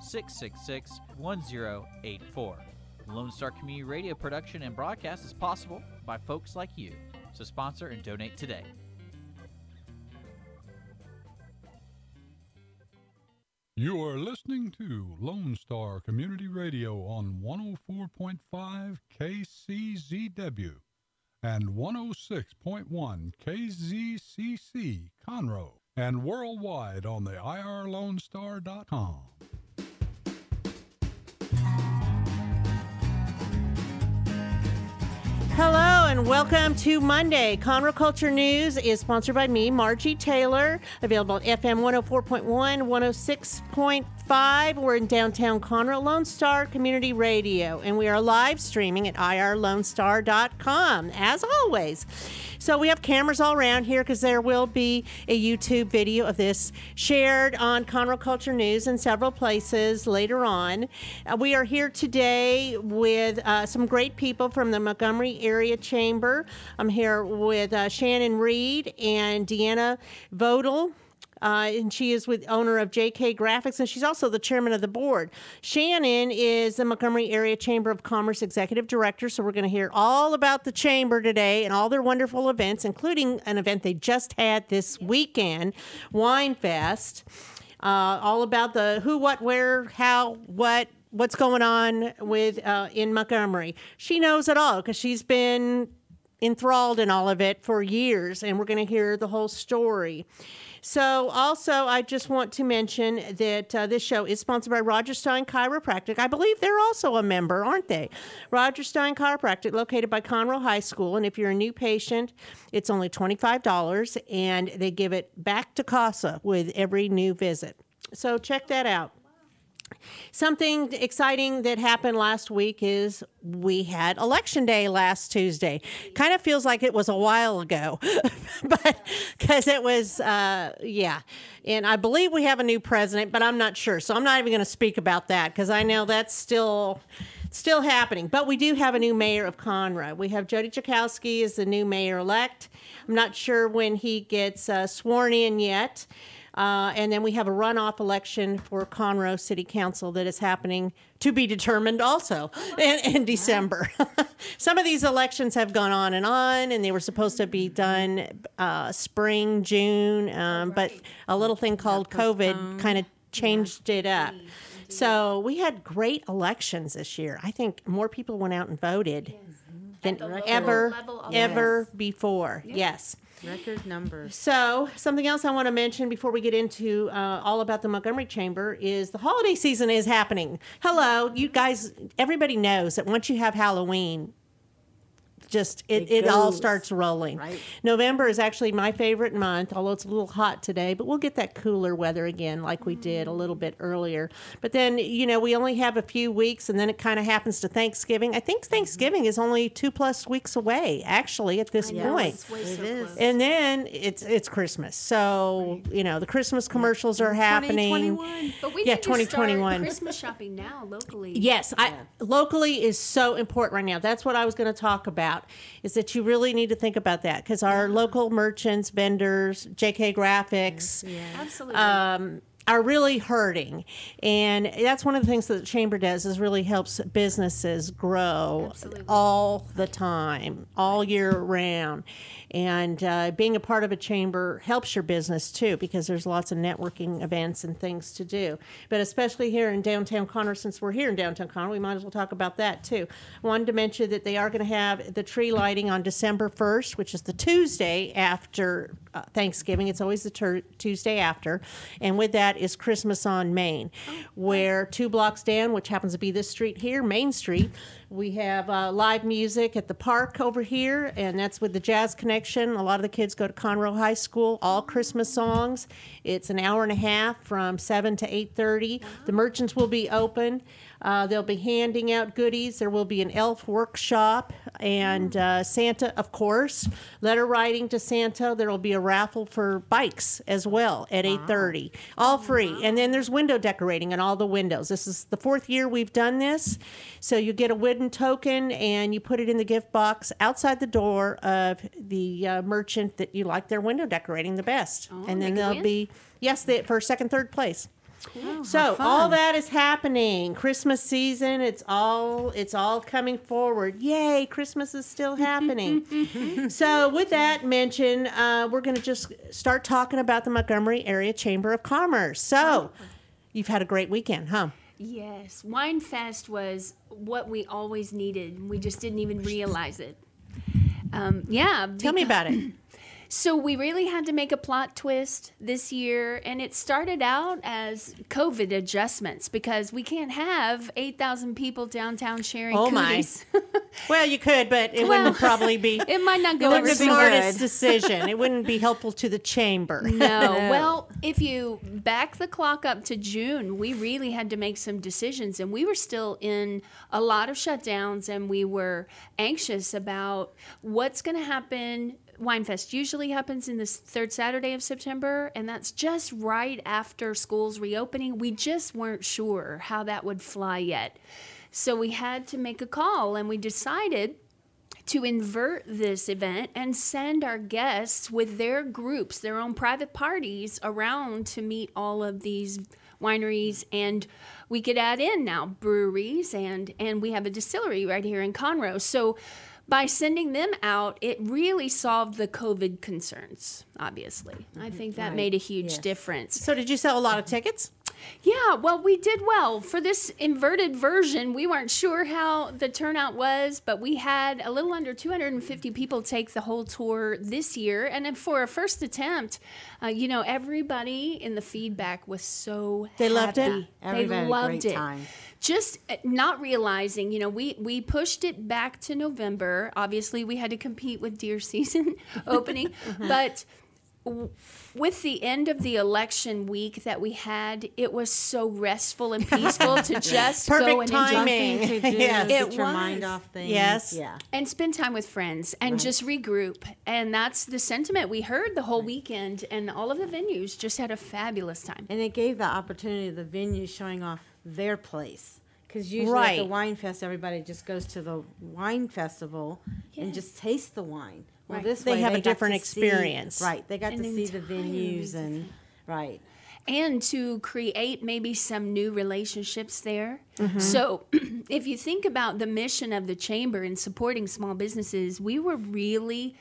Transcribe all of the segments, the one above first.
666 1084. Lone Star Community Radio production and broadcast is possible by folks like you. So sponsor and donate today. You are listening to Lone Star Community Radio on 104.5 KCZW and 106.1 KZCC Conroe and worldwide on the irlonestar.com. Hello and welcome to Monday. Conroe Culture News is sponsored by me, Margie Taylor, available at FM 104.1, 106.5. We're in downtown Conroe, Lone Star Community Radio, and we are live streaming at irlonestar.com, as always. So we have cameras all around here because there will be a YouTube video of this shared on Conroe Culture News in several places later on. Uh, we are here today with uh, some great people from the Montgomery Area Chamber. I'm here with uh, Shannon Reed and Deanna Vodel. Uh, and she is with owner of JK Graphics, and she's also the chairman of the board. Shannon is the Montgomery Area Chamber of Commerce executive director, so we're going to hear all about the chamber today and all their wonderful events, including an event they just had this weekend, Wine Fest. Uh, all about the who, what, where, how, what, what's going on with uh, in Montgomery. She knows it all because she's been enthralled in all of it for years, and we're going to hear the whole story. So, also, I just want to mention that uh, this show is sponsored by Roger Stein Chiropractic. I believe they're also a member, aren't they? Roger Stein Chiropractic, located by Conroe High School. And if you're a new patient, it's only $25, and they give it back to CASA with every new visit. So, check that out. Something exciting that happened last week is we had election day last Tuesday. Kind of feels like it was a while ago, but because it was, uh, yeah. And I believe we have a new president, but I'm not sure. So I'm not even going to speak about that because I know that's still still happening. But we do have a new mayor of Conroe. We have Jody Czajkoski as the new mayor elect. I'm not sure when he gets uh, sworn in yet. Uh, and then we have a runoff election for Conroe City Council that is happening to be determined also in, in December. Some of these elections have gone on and on, and they were supposed to be done uh, spring, June, um, but a little thing called COVID kind of changed it up. So we had great elections this year. I think more people went out and voted than ever, ever before. Yes. Record numbers. So, something else I want to mention before we get into uh, all about the Montgomery Chamber is the holiday season is happening. Hello, you guys, everybody knows that once you have Halloween, just it, it, It all starts rolling. right. November is actually my favorite month, although it's a little hot today, but we'll get that cooler weather again like we did a little bit earlier. But then, you know, we only have a few weeks and then it kind of happens to Thanksgiving. I think Thanksgiving is only two plus weeks away, actually, at this point. It is. And then it's it's Christmas, so you know the Christmas commercials are happening. 2021. But we Yeah, need start 2021. Christmas shopping now locally. Yes, I, locally is so important right now. That's what I was going to talk about. Is that you really need to think about that because our local merchants, vendors, JK Graphics, Absolutely. um, are really hurting, and that's one of the things that the chamber does is really helps businesses grow Absolutely. all the time, all year round. And uh, being a part of a chamber helps your business too because there's lots of networking events and things to do. But especially here in downtown Conroe, since we're here in downtown Conroe, we might as well talk about that too. Wanted to mention that they are going to have the tree lighting on December 1st, which is the Tuesday after uh, Thanksgiving. It's always the tur Tuesday after. And with that is Christmas on Main, where two blocks down, which happens to be this street here, Main Street, we have uh, live music at the park over here, and that's with the Jazz Connection. A lot of the kids go to Conroe High School. All Christmas songs. It's an hour and a half from seven to eight thirty. The merchants will be open. Uh, they'll be handing out goodies. There will be an elf workshop and uh, Santa, of course. Letter writing to Santa. There will be a raffle for bikes as well at eight thirty, all free. And then there's window decorating on all the windows. This is the fourth year we've done this, so you get a wooden token and you put it in the gift box outside the door of the uh, merchant that you like their window decorating the best, and then they'll win? be yes, they, for second, third place. So all that is happening. Christmas season, it's all it's all coming forward. Yay, Christmas is still happening. so with that mention, uh, we're going to just start talking about the Montgomery Area Chamber of Commerce. So you've had a great weekend, huh? Yes, Wine Fest was what we always needed. We just didn't even realize it. Um, yeah. Tell me about it. So we really had to make a plot twist this year, and it started out as COVID adjustments because we can't have eight thousand people downtown sharing Oh, my. cooties. Well, you could, but it Well, wouldn't probably be it might not go the over so smartest decision. It wouldn't be helpful to the chamber. No. Well, if you back the clock up to June, we really had to make some decisions, and we were still in a lot of shutdowns, and we were anxious about what's going to happen. Winefest usually happens in the third Saturday of September, and that's just right after schools reopening. We just weren't sure how that would fly yet. So we had to make a call, and we decided to invert this event and send our guests with their groups, their own private parties around to meet all of these wineries and we could add in now breweries and and we have a distillery right here in Conroe. So by sending them out, it really solved the COVID concerns, obviously. I mm-hmm. think that made a huge Yes. difference. So did you sell a lot of tickets? Yeah, well, we did well. For this inverted version, we weren't sure how the turnout was, but we had a little under 250 people take the whole tour this year. And then for a first attempt, uh, you know, everybody in the feedback was so They loved it? Everybody they loved it. time. Just uh, not realizing, you know, we we pushed it back to November. Obviously, we had to compete with deer season opening, but w- with the end of the election week that we had, it was so restful and peaceful to just go Perfect and timing. enjoy Something to do, Yes. get It your mind off things. Yes. Yeah. and spend time with friends and just regroup. And that's the sentiment we heard the whole weekend. And all of the venues just had a fabulous time. And it gave the opportunity of the venues showing off their place. Because usually at the wine fest, everybody just goes to the wine festival and just tastes the wine. Well, Right. this They way have a different to see- experience. right. They got An to see the venues and right. and to create maybe some new relationships there. Mm-hmm. So, if you think about the mission of the chamber in supporting small businesses, we were really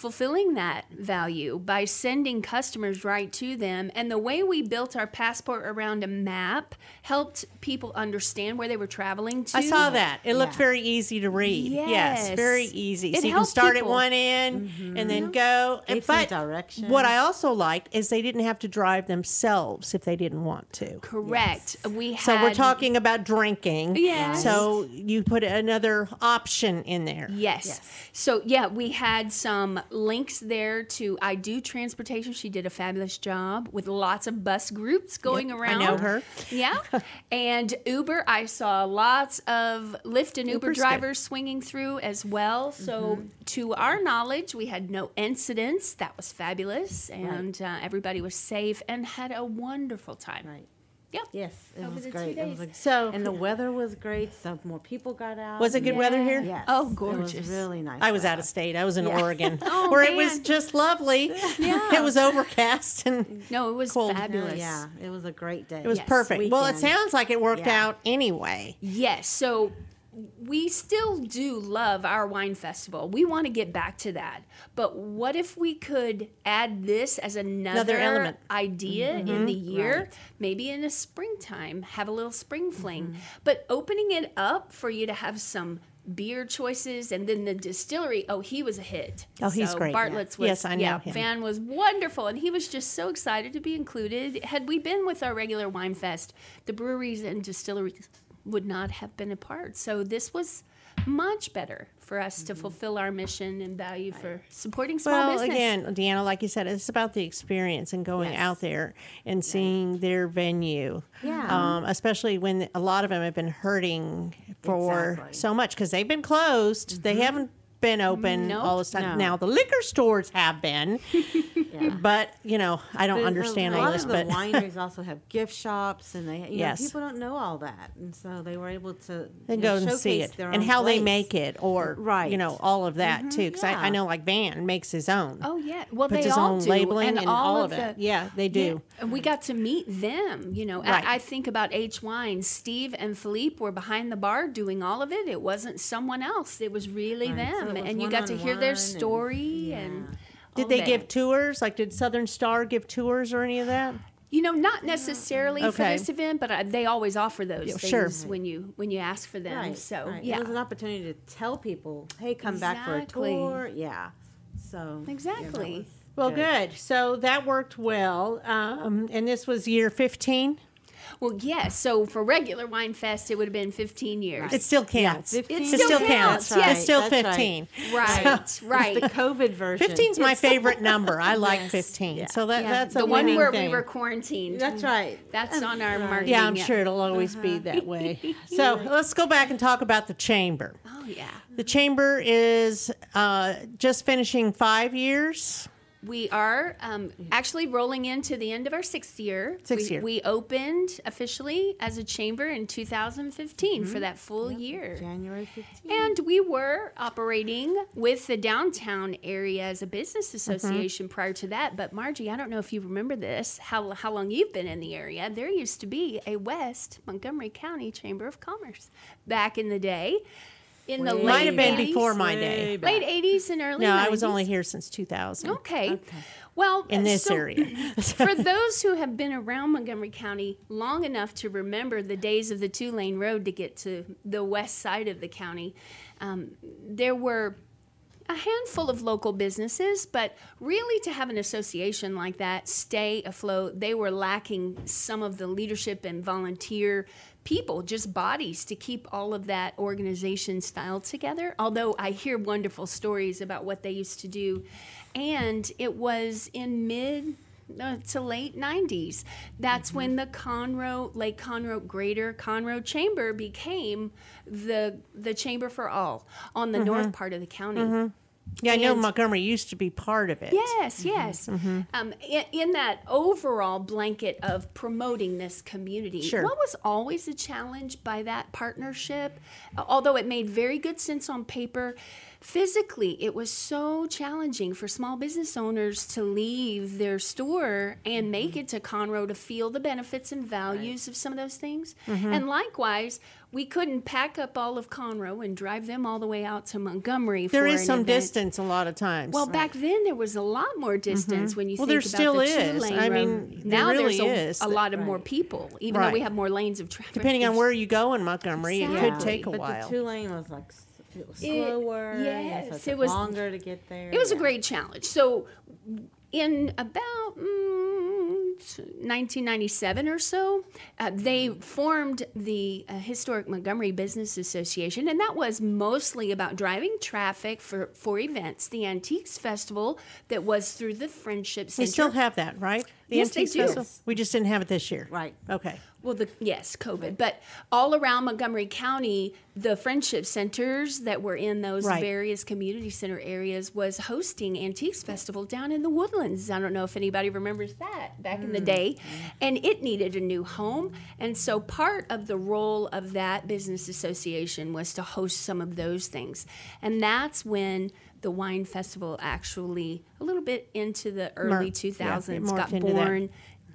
fulfilling that value by sending customers right to them. And the way we built our passport around a map helped people understand where they were traveling to. I saw that. It looked Yeah. very easy to read. Yes, Yes. very easy. It so you can helped start people. at one end and mm-hmm. then go. Gave some but direction. what I also liked is they didn't have to drive themselves if they didn't want to. Correct. We had So we're talking about drinking. Yes. So you put another option in there. Yes. So yeah, we had some links there to I Do Transportation. She did a fabulous job with lots of bus groups going Yep, I around. know her. Yeah. and Uber, I saw lots of Lyft and Uber Uber's good. drivers swinging through as well. So Mm-hmm. to our knowledge, we had no incidents. That was fabulous, and uh, everybody was safe and had a wonderful time. Right. Yeah. Yes, it Over was the two great. It was days. a, So- and the weather was great. So more people got out. Was it good weather here? Yes. Oh, It gorgeous. was really nice. I was out of state. I was in Yeah. Oregon, Oh, where it was man. just lovely. Yeah. it was overcast and No, it was Cold. Fabulous. yeah, it was a great day. it was Yes. perfect. Well, it Weekend. sounds like it worked Yeah. out anyway. Yes. So we still do love our wine festival. We want to get back to that. But what if we could add this as another, element. idea in mm-hmm. the year? Maybe in the springtime, have a little spring mm-hmm. fling. But opening it up for you to have some beer choices, and then the distillery. Oh, he was a hit. Oh, he's So great, yeah. Bartlett's was Yes, I know yeah, him. Van was wonderful, and he was just so excited to be included. Had we been with our regular wine fest, the breweries and distilleries would not have been a part. So this was much better for us to fulfill our mission and value for supporting small Well, business. again, Deanna, like you said, it's about the experience and going Yes. out there and seeing their venue. Yeah. Um, especially when a lot of them have been hurting for Exactly. so much because they've been closed. They haven't been open Nope. all this time. No. Now the liquor stores have been, but you know I don't But understand a all lot this. of the But wineries also have gift shops, and they you Yes. know people don't know all that, and so they were able to they go know, and see it and own how they make it, or Right. you know all of that mm-hmm, too. Because I, I know like Van makes his own. Oh yeah, well Puts they his all own do, labeling and all all of it. the- Yeah, they do. and we got to meet them. You know, Right. I, I think about H Wine. Steve and Philippe were behind the bar doing all of it. It wasn't someone else. It was really Right, them, it was and you got to hear their one-on-one and- story and. yeah. Did they that. give tours? Like, did Southern Star give tours or any of that? You know, not necessarily for this event, but I, they always offer those Yeah, things sure. when you when you ask for them. Right, so right. yeah, it was an opportunity to tell people, "Hey, come back for a tour." Yeah, so Exactly. was Well, good. So that worked well. Um, and this was year 15. Well, yes. So for regular Wine Fest, it would have been 15 years. It still counts. 15 It It still still counts. counts, yes. It's still That's right. 15. right, right. the COVID version. 15 is my favorite number. I like Yes. 15. Yeah. So that, Yeah, that's a the one where thing. we were quarantined. That's right. That's on our marketing. Yeah, I'm sure it'll always be that way. So let's go back and talk about the chamber. Oh yeah. The chamber is uh, just finishing five years. We are um, actually rolling into the end of our sixth year. Sixth we, year. We opened officially as a chamber in 2015 Mm-hmm. for that full year. January 15th. And we were operating with the downtown area as a business Mm-hmm. association prior to that. But Margie, I don't know if you remember this, how, how long you've been in the area. There used to be a West Montgomery County Chamber of Commerce back in the day. In the late Might have been 80s, before my day. Late 80s and early No, 90s. I was only here since 2000 Okay. Well, in this so area. for those who have been around Montgomery County long enough to remember the days of the two lane road to get to the west side of the county, um, there were a handful of local businesses, but really to have an association like that stay afloat, they were lacking some of the leadership and volunteer people, just bodies to keep all of that organization style together. Although I hear wonderful stories about what they used to do. And it was in mid uh, to late 90s. That's mm-hmm. when the Conroe, Lake Conroe Greater Conroe Chamber became the the chamber for all on the mm-hmm. north part of the county. Mm-hmm. Yeah, I know And- Montgomery used to be part of it. Yes, yes. Um, in, in that overall blanket of promoting this community, Sure. what was always a challenge by that partnership, although it made very good sense on paper, physically it was so challenging for small business owners to leave their store and make it to Conroe to feel the benefits and values of some of those things. And likewise, we couldn't pack up all of Conroe and drive them all the way out to Montgomery. There for is an some event. distance a lot of times. Well, back then there was a lot more distance when you Mm-hmm. Well, think there about still the is. two-lane I road. mean, there now really there's is. a, a lot of more people, even though we have more lanes of traffic. depending on where you go in Montgomery, it could take a but while. the two lane was like s- it was slower. and yes, so it took was- longer to get there. It was a great challenge. So, in about mm, 1997 or so, uh, they formed the uh, Historic Montgomery Business Association, and that was mostly about driving traffic for, for events. The Antiques Festival that was through the Friendship They Center. still have that, right? The Yes, they Antiques do. Festival? We just didn't have it this year. Right. Okay. Well, the yes, COVID, but all around Montgomery County, the friendship centers that were in those Right. various community center areas was hosting Antiques Festival down in the Woodlands. I don't know if anybody remembers that back in the mm. day, and it needed a new home, and so part of the role of that business association was to host some of those things, and that's when. The wine festival actually, a little bit into the early yeah, 2000s, it morphed got born.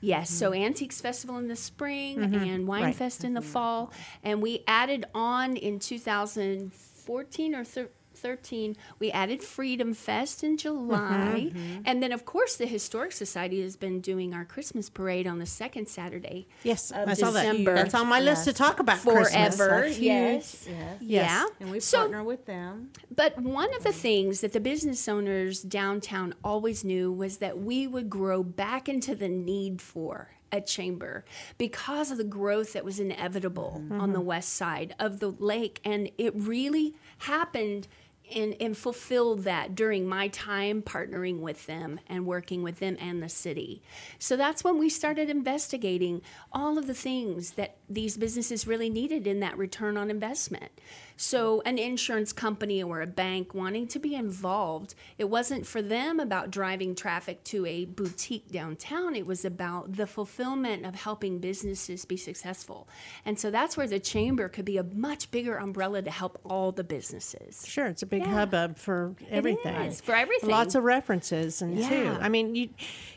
Yes, so mm-hmm. Antiques Festival in the spring mm-hmm. and Wine Right. Fest in the fall, and we added on in 2014 or thir- 13, we added Freedom Fest in July. Mm-hmm, mm-hmm. And then, of course, the Historic Society has been doing our Christmas parade on the second Saturday. Yes, of I saw that. That's on my list to talk about Forever. That's yes. huge, yes. Yeah. And we So- partner with them. But one of the things that the business owners downtown always knew was that we would grow back into the need for a chamber because of the growth that was inevitable mm-hmm. on the mm-hmm. west side of the lake. And it really happened and, and fulfilled that during my time partnering with them and working with them and the city. So that's when we started investigating all of the things that these businesses really needed in that return on investment. So, an insurance company or a bank wanting to be involved, it wasn't for them about driving traffic to a boutique downtown. It was about the fulfillment of helping businesses be successful. And so that's where the chamber could be a much bigger umbrella to help all the businesses. Sure, it's a big Yeah. hubbub for everything. is, for everything. Lots of references and too. I mean, you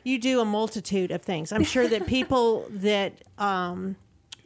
you do a multitude of things. I'm sure that people that um,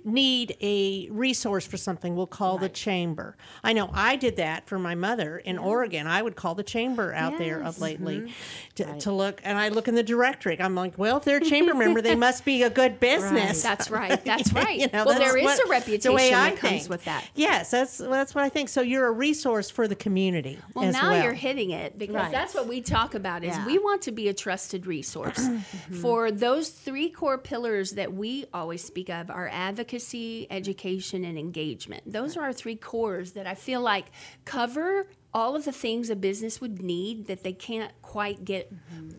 need a resource for something we'll call the chamber. I know I did that for my mother in Oregon. I would call the chamber out there Yes. of lately mm-hmm. to, to look, and I look in the directory. I'm like, well, if they're a chamber member, they must be a good business. That's right. That's right. You know, well, there is what- a the reputation way I that comes think. with that. Yes, that's that's what I think. So you're a resource for the community. Well, now well. you're hitting it because Right. that's what we talk about is Yeah. we want to be a trusted resource mm-hmm. for those three core pillars that we always speak of are advocacy, education, and engagement. Those are our three cores that I feel like cover all of the things a business would need that they can't quite get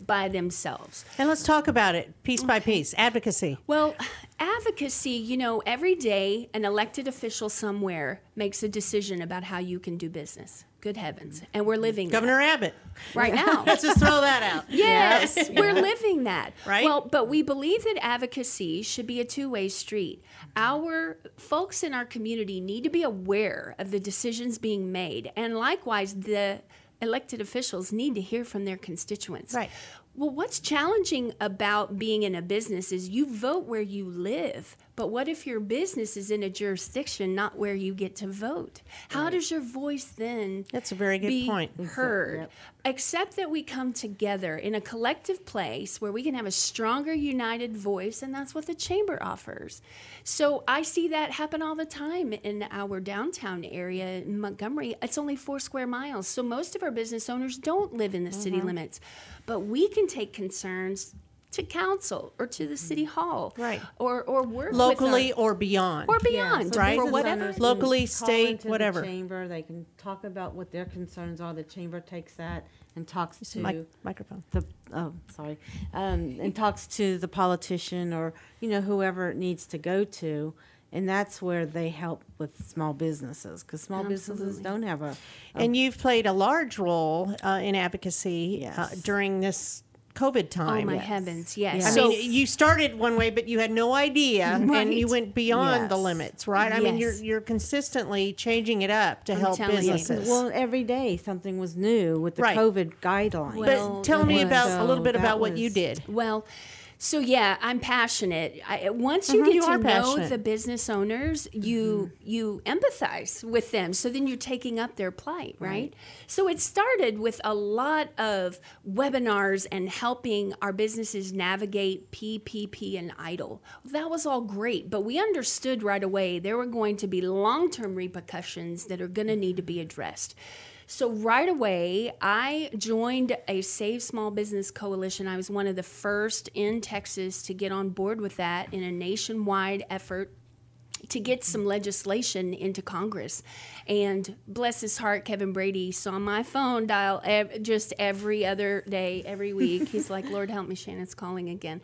by themselves. And let's talk about it piece by piece. Advocacy. Well, advocacy, you know, every day an elected official somewhere makes a decision about how you can do business. Good heavens. And we're living that Governor Abbott. right now. Let's just throw that out. Yes, we're living that. Right. Well, but we believe that advocacy should be a two way street. Our folks in our community need to be aware of the decisions being made. And likewise, the elected officials need to hear from their constituents. Right. Well, what's challenging about being in a business is you vote where you live, but what if your business is in a jurisdiction not where you get to vote? How does your voice then That's a very good be point. heard? Yep. Except that we come together in a collective place where we can have a stronger, united voice, and that's what the chamber offers. So I see that happen all the time in our downtown area in Montgomery. It's only four square miles, so most of our business owners don't live in the city Mm-hmm. limits, but we can take concerns to council or to the city hall, Right. Or or work with Locally our- or beyond. or beyond, so right? for whatever. Locally, state, into the whatever. chamber, they can talk about what their concerns are. The chamber takes that and talks to Mic- microphone. the oh sorry, um, and talks to the politician or you know whoever it needs to go to, and that's where they help with small businesses because small businesses don't have a And you've played a large role uh, in advocacy uh, during this COVID time. Oh my heavens! Yes. I So- mean, you started one way, but you had no idea, and you went beyond the limits, right? I mean, you're you're consistently changing it up to I'm help telling you. businesses. well every day something was new with the Right. COVID guidelines. Well, but tell me was. about a little bit about that what you did. Well, so yeah, I'm passionate. I, once you Mhm, get you to know passionate. Mm-hmm. the business owners, you you empathize with them. So then you're taking up their plight, right? So it started with a lot of webinars and helping our businesses navigate PPP and EIDL. That was all great, but we understood right away there were going to be long-term repercussions that are going to need to be addressed. So right away, I joined a Save Small Business Coalition. I was one of the first in Texas to get on board with that in a nationwide effort to get some legislation into Congress. And bless his heart, Kevin Brady saw my phone dial ev- just every other day, every week. He's like, Lord help me, Shannon's calling again.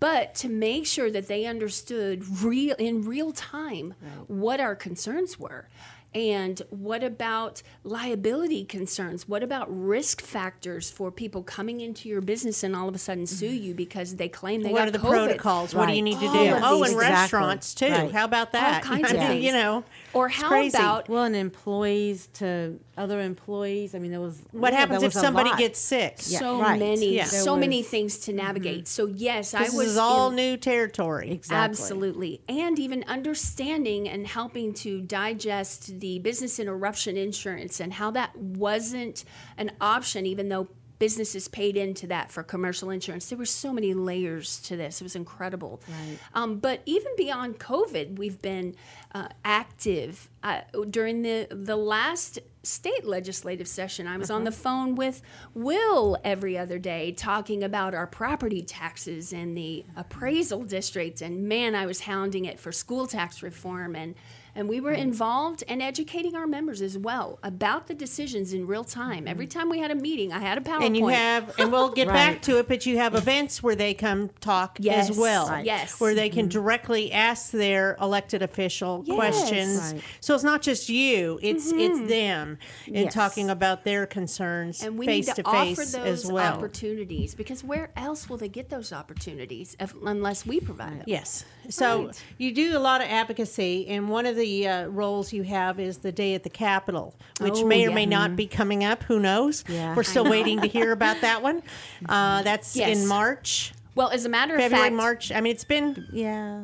But to make sure that they understood real in real time what our concerns were. And what about liability concerns? What about risk factors for people coming into your business and all of a sudden sue mm-hmm. you because they claim they what got are the COVID? protocols? What do you Right. need to do? Oh, and Exactly. restaurants too. Right. How about that? All kinds of mean, things. You know, Or how crazy. about Well, and employees to other employees. I mean, there was. What yeah, happens if somebody lot. gets sick? Yeah, so right. many, Yeah. so There many things to mm-hmm. navigate. So yes, I was This is all in- new territory. Exactly. Absolutely. And even understanding and helping to digest the business interruption insurance and how that wasn't an option, even though businesses paid into that for commercial insurance. There were so many layers to this. It was incredible. Right. Um, but even beyond COVID, we've been uh, active. Uh, during the, the last state legislative session, I was on the phone with Will every other day talking about our property taxes and the appraisal districts. And man, I was hounding it for school tax reform. And, and we were involved and educating our members as well about the decisions in real time. Every time we had a meeting, I had a PowerPoint. And you have, and we'll get back to it, but you have events where they come talk Yes, as well. right. yes. Where they can mm-hmm. directly ask their elected official Yes. questions. Right. So it's not just you, it's mm-hmm. it's them and Yes. talking about their concerns and we face need to, to offer face those as well. opportunities because where else will they get those opportunities if, unless we provide them? Yes. So Right. you do a lot of advocacy, and one of the uh, roles you have is the day at the Capitol, which Oh, may or yeah. may not be coming up. Who knows? Yeah. We're still waiting to hear about that one. Uh, that's Yes. in March, Well, as a matter of February, fact, March. I mean, it's been. Yeah.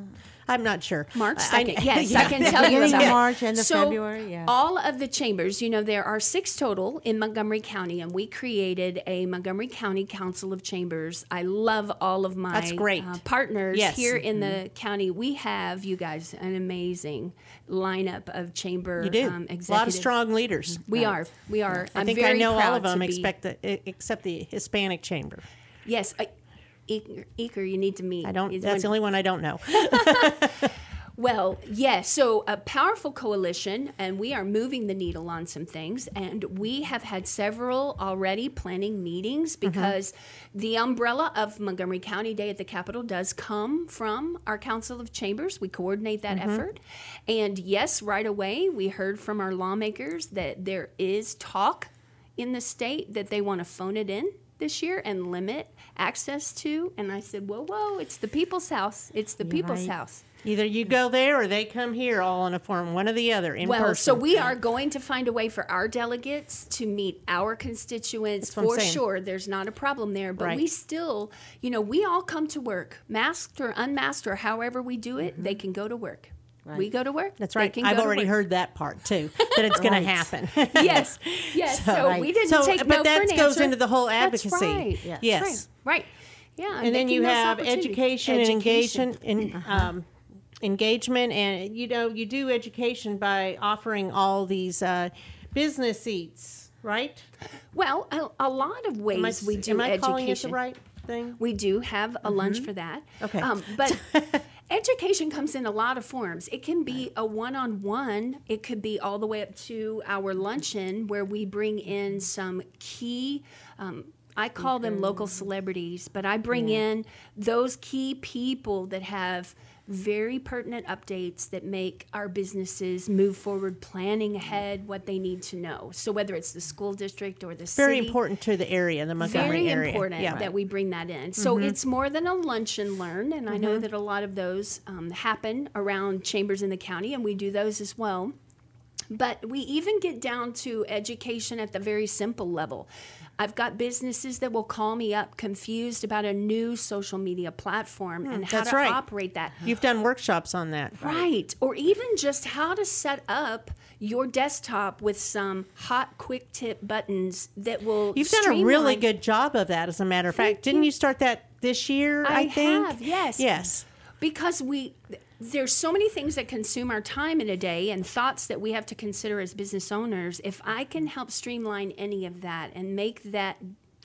I'm not sure. March I- I- 2nd. Yes, yeah. I can tell you Beginning about of. March, and of so February, yeah. All of the chambers, you know, there are six total in Montgomery County, and we created a Montgomery County Council of Chambers. I love all of my That's great. uh, partners Yes. here in the county. We have, you guys, an amazing lineup of chamber You do. um, a lot of strong leaders. We are. We are. I I'm think I know all of them to expect the, except the Hispanic chamber. Yes. I, Eaker, you need to meet. I don't. That's the only one I don't know. Well, yes. So a powerful coalition, and we are moving the needle on some things. And we have had several already planning meetings mm-hmm. because the umbrella of Montgomery County Day at the Capitol does come from our Council of Chambers. We coordinate that mm-hmm. effort. And yes, right away, we heard from our lawmakers that there is talk in the state that they want to phone it in this year and limit access to. And I said, whoa, whoa, it's the people's house. It's the people's right. house. Either you go there or they come here, all in a form, one or the other, in well, person. so we are going to find a way for our delegates to meet our constituents That's what I'm for sure. There's not a problem there, but we still, you know, we all come to work, masked or unmasked or however we do it. They mm-hmm. can go to work. We go to work. That's right. I've already heard that part too, that it's going Right. to happen. yes, yes. So, right. we didn't So, take but no that for an goes answer. into the whole That's advocacy. right. Yes. Yes. Right. Right. Yeah. and then you have opportunities. education, and Education. engagement and um, engagement and you know you do education by offering all these uh, business seats right Well, a, a lot of ways am I, we do am I education. calling it the right thing We do have a lunch for that. Okay. Um, but education comes in a lot of forms. It can be a one on one, it could be all the way up to our luncheon where we bring in some key. Um, I call them local celebrities, but I bring in those key people that have very pertinent updates that make our businesses move forward, planning ahead what they need to know. So whether it's the school district or the very city, important to the area the montgomery very area important yeah that we bring that in. So it's more than a lunch and learn, and I know that a lot of those um, happen around chambers in the county, and we do those as well. But we even get down to education at the very simple level. I've got businesses that will call me up confused about a new social media platform hmm, and how to right. operate that. you've done workshops on that Right. Or even just how to set up your desktop with some hot quick tip buttons that will you've done a really good job of that as a matter of fact didn't you. you start that this year i, I think have, yes. yes because we there's so many things that consume our time in a day and thoughts that we have to consider as business owners if i can help streamline any of that and make that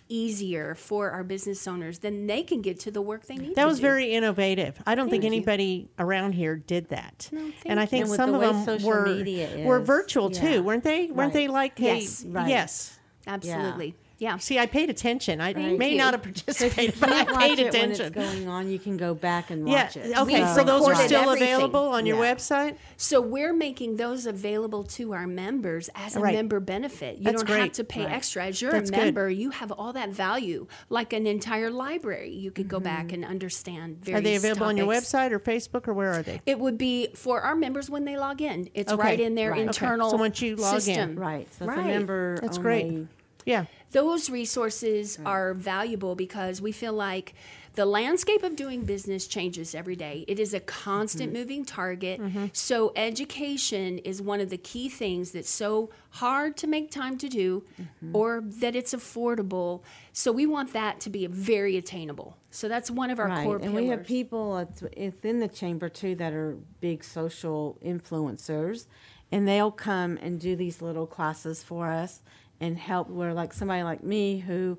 easier for our business owners then they can get to the work they need That to was do. very innovative. I don't think Thank you. anybody around here did that. No, and I think. And some the of them were media were virtual yeah. too, weren't they? Weren't Right. they like a- Yes. Right. yes. absolutely Yeah. See, I paid attention. I Right. may not have participated, but I Can't watch paid it when attention. it's going on. You can go back and Yeah. watch it. Okay. We've So those are still everything. available on your Yeah. website. So we're making those available to our members as a Right. member benefit. You That's don't have to pay Right. extra. As you're That's a good. member, you have all that value, like an entire library. You could go back and understand various Mm-hmm. Are they available on your website or Facebook or where are they? It would be for our members when they log in. It's Okay. right in their Right. Okay. internal So once you log in. Right. So Right. it's a member That's only. great. Yeah. Those resources are valuable because we feel like the landscape of doing business changes every day. It is a constant Mm-hmm. moving target. So, education is one of the key things that's so hard to make time to do Mm-hmm. or that it's affordable. So, we want that to be very attainable. So, that's one of our Right. core And pillars. we have people within the chamber too that are big social influencers, and they'll come and do these little classes for us and help. Where like somebody like me who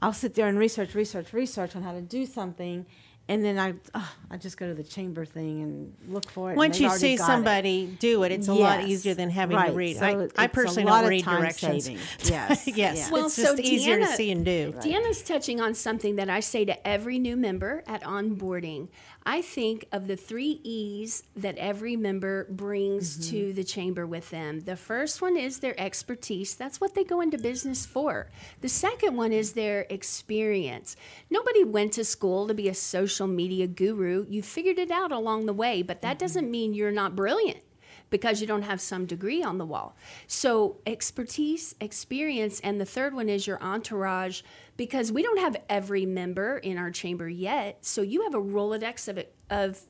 I'll sit there and research, research, research on how to do something, and then I oh, I just go to the chamber thing and look for it. Once you see got it. somebody do it, it's a lot easier than having to Right. read. So I, it- I it's a personally lot don't of read time directions. saving. Yes. yes. Yeah. Well, it's so just easier to see and do. Deanna's touching on something that I say to every new member at onboarding. I think of the three E's that every member brings Mm-hmm. to the chamber with them. The first one is their expertise. That's what they go into business for. The second one is their experience. Nobody went to school to be a social media guru. You figured it out along the way, but that doesn't mean you're not brilliant because you don't have some degree on the wall. So, expertise, experience, and the third one is your entourage because we don't have every member in our chamber yet. So, you have a Rolodex of, of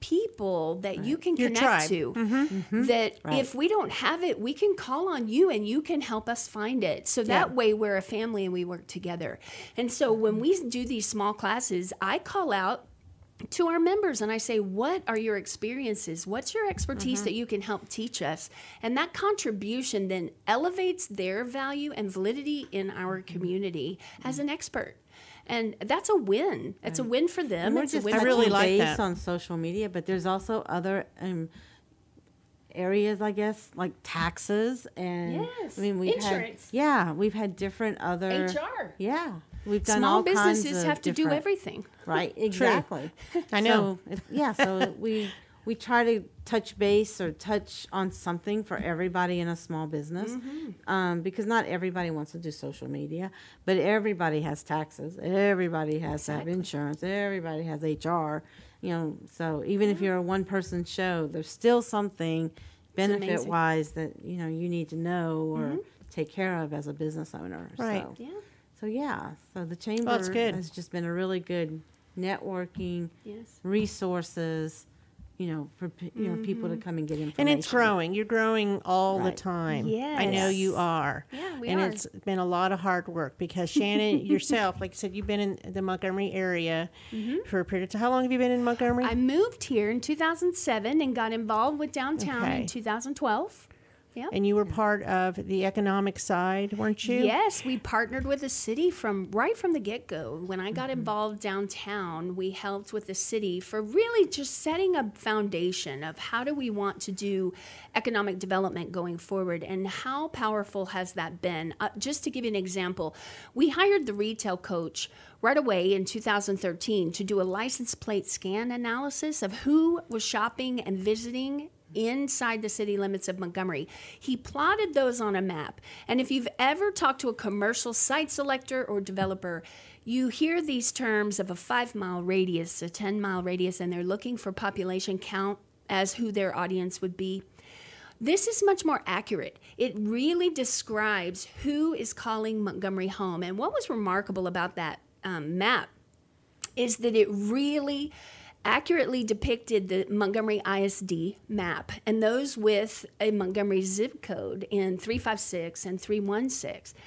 people that you can Your connect tribe. Mm-hmm. to that Right. if we don't have it we can call on you and you can help us find it so that Yeah. way we're a family and we work together and so when we do these small classes i call out to our members and I say, What are your experiences? What's your expertise mm-hmm. that you can help teach us? And that contribution then elevates their value and validity in our mm-hmm. community as mm-hmm. an expert. And that's a win. It's a win for them. And we're It's a just win I really like base that. on social media, but there's also other um, areas, I guess, like taxes and Yes, I mean we've insurance. had yeah we've had different other HR. Yeah, we've done Small all kinds businesses of have to do everything. Right, exactly. I know. So, yeah, so we we try to touch base or touch on something for everybody in a small business, Mm-hmm. um, because not everybody wants to do social media, but everybody has taxes, everybody has to have Exactly. insurance, everybody has HR. You know, so even if you're a one person show, there's still something benefit amazing. Mm-hmm. wise that you know you need to know or take care of as a business owner. Right. So. Yeah. So yeah, so the chamber that's good. has just been a really good networking Yes. resources, you know, for pe- you know people to come and get information. And it's growing. You're growing all the Right. time. I know you are. Yeah, we and are. it's been a lot of hard work because Shannon yourself, like I said, you've been in the Montgomery area for a period of time. How long have you been in Montgomery? Mm-hmm. I moved here in 2007 and got involved with downtown Okay. in 2012. Yeah. and you were part of the economic side, weren't you? Yes, we partnered with the city from right from the get go. When I Mm-hmm. got involved downtown, we helped with the city for really just setting a foundation of how do we want to do economic development going forward and how powerful has that been. Uh, just to give you an example, we hired the retail coach right away in 2013 to do a license plate scan analysis of who was shopping and visiting inside the city limits of Montgomery. He plotted those on a map. And if you've ever talked to a commercial site selector or developer, you hear these terms of a five mile radius, a 10 mile radius, and they're looking for population count as who their audience would be. This is much more accurate. It really describes who is calling Montgomery home. And what was remarkable about that um, map is that it really accurately depicted the Montgomery ISD map and those with a Montgomery zip code in 356 and 316.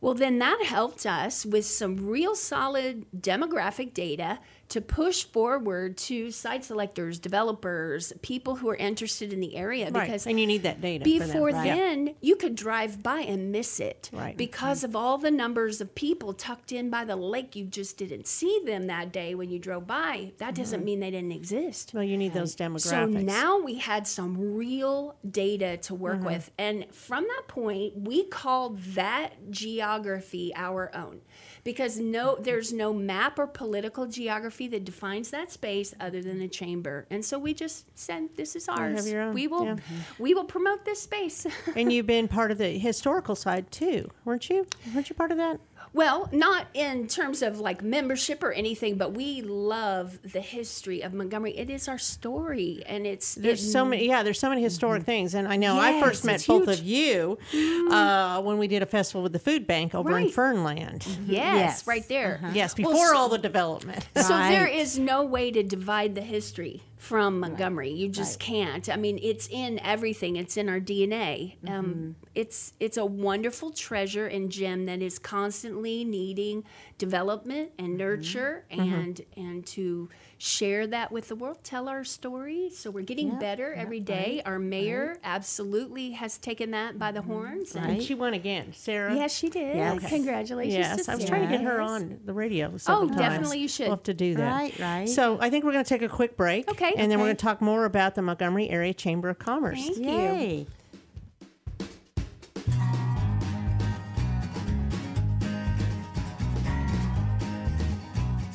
Well, then that helped us with some real solid demographic data to push forward to site selectors, developers, people who are interested in the area Right. because and you need that data. for them, before right? then you could drive by and miss it Right. because of all the numbers of people tucked in by the lake you just didn't see them that day when you drove by that doesn't mean they didn't exist Well, you need those demographics. so now we had some real data to work Mm-hmm. with. And from that point, we called that geography our own. Because no there's no map or political geography that defines that space other than the chamber. And so we just said this is ours. We will yeah. we will promote this space. and you've been part of the historical side too, weren't you? Weren't you part of that? Well, not in terms of like membership or anything, but we love the history of Montgomery. It is our story, and it's There's it- so many, yeah. There's so many historic mm-hmm. things, and I know I first met both huge. of you mm-hmm. uh, when we did a festival with the food bank over in Right. Fernland. Mm-hmm. Yes, Yes. right there. Uh-huh. Yes, Well, before so- all the development. So there Right. is no way to divide the history from Montgomery. You just can't. I mean, it's in everything. It's in our DNA. Um, it's it's a wonderful treasure and gem that is constantly needing development and mm-hmm. nurture mm-hmm. and and to share that with the world. Tell our story. So we're getting better every day. Our mayor absolutely has taken that by the mm-hmm. horns. And And she won again, Sara. Yes, she did. Yes. Congratulations. Yes, to I was trying to get her on the radio. Oh, several Oh, times. definitely you should. We'll have to do that. Right, right. So I think we're going to take a quick break. Okay. And then we're going to talk more about the Montgomery Area Chamber of Commerce. Thank you.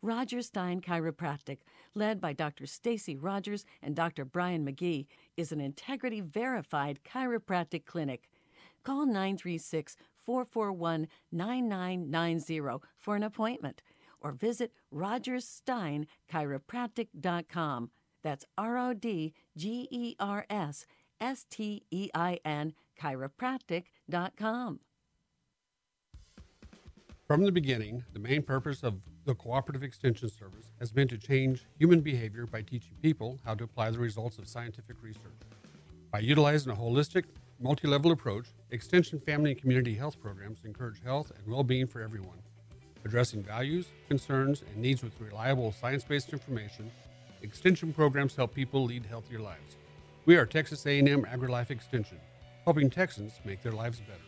Rodgers Stein Chiropractic, led by Dr. Stacy Rodgers and Dr. Brian McGee, is an integrity verified chiropractic clinic. Call 936 441 9990 for an appointment or visit rodgerssteinchiropractic.com. That's R O D G E R S S T E I N chiropractic.com. From the beginning, the main purpose of the Cooperative Extension Service has been to change human behavior by teaching people how to apply the results of scientific research. By utilizing a holistic, multi level approach, Extension family and community health programs encourage health and well being for everyone. Addressing values, concerns, and needs with reliable science based information, Extension programs help people lead healthier lives. We are Texas A&M AgriLife Extension, helping Texans make their lives better.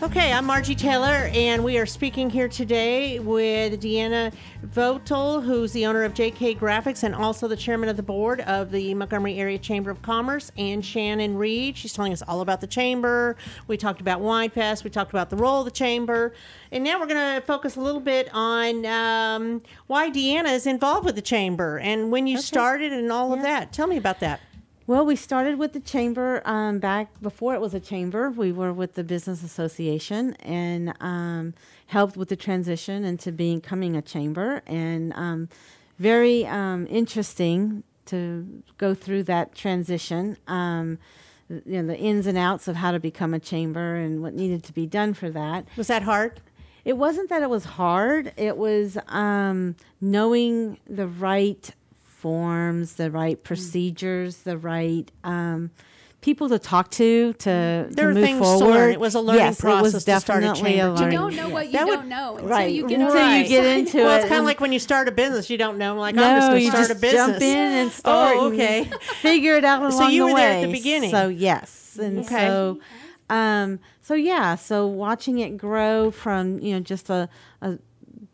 Okay, I'm Margie Taylor, and we are speaking here today with Deanna Votel, who's the owner of JK Graphics and also the chairman of the board of the Montgomery Area Chamber of Commerce, and Shannon Reed. She's telling us all about the chamber. We talked about Wine Fest. We talked about the role of the chamber. And now we're going to focus a little bit on um, why Deanna is involved with the chamber and when you started and all of that. Tell me about that. Well, we started with the chamber um, back before it was a chamber. We were with the business association and um, helped with the transition into becoming a chamber. And um, very um, interesting to go through that transition. Um, you know the ins and outs of how to become a chamber and what needed to be done for that. Was that hard? It wasn't that it was hard. It was um, knowing the right forms, the right procedures, the right um, people to talk to to, There to move things to forward. learn. It was a learning yes, it process was to start a definitely chamber. a You You don't know what you That don't know until right. you get Until on you get into well, it. it's kind of like when you start a business. You don't know. Like no, I'm just going to start just a business. jump in and start. Oh, and okay. figure it out along So you the were way. there at the beginning. So yes, and Okay. so, um, so yeah, so watching it grow from you know just a, a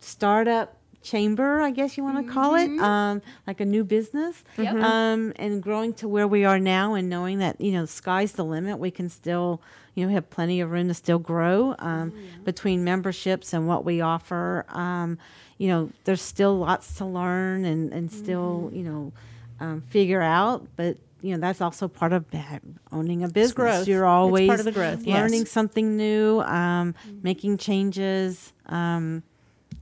startup chamber, I guess you want to call it, um, like a new business, Yep. um, and growing to where we are now, and knowing that you know the sky's the limit. We can still you know have plenty of room to still grow um, between memberships and what we offer. Um, you know, there's still lots to learn and and still you know um, figure out, but. You know that's also part of owning a business. growth. You're It's part always of the growth, yes. learning something new, um, making changes. Um,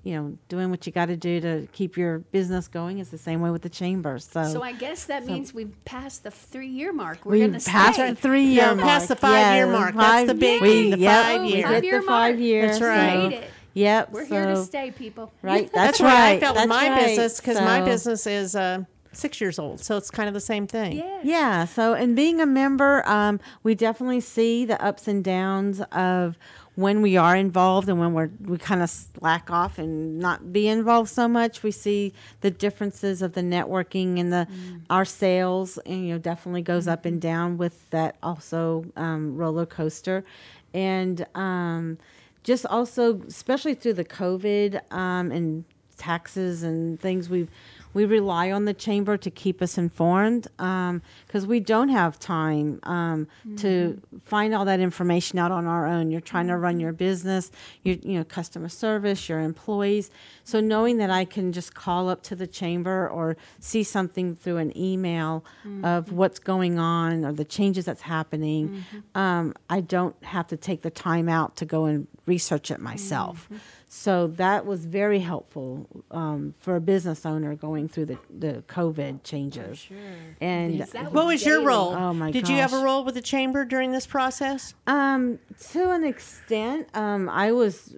you know, doing what you got to do to keep your business going is the same way with the chamber. So, So I guess that means we've passed the three-year mark. We're we going to passed stay. the three year No, mark. past the five-year Yeah, mark. That's the big thing, the yep, five we year. hit the Five-year five mark. year. That's right. Made it. Yep. We're here to so- stay, people. Right. That's That's, what I right. felt with that's my right. business because my So- business is uh, six years old, so it's kind of the same thing. Yeah. Yeah. So, and being a member, um, we definitely see the ups and downs of when we are involved and when we're we kind of slack off and not be involved so much. We see the differences of the networking and the our sales, and you know, definitely goes up and down with that also um, roller coaster, and um, just also especially through the COVID um, and taxes and things we've we rely on the chamber to keep us informed um, because we don't have time um, to mm-hmm. find all that information out on our own. You're trying to run your mm-hmm. business, your you know customer service, your employees. So knowing that I can just call up to the chamber or see something through an email of mm-hmm. what's going on or the changes that's happening, um, I don't have to take the time out to go and research it myself. So that was very helpful um, for a business owner going through the, the COVID changes. Sure. And Yes, that What was your role? Oh, my Did you have a role with the chamber during this process? um, to an extent, um, I was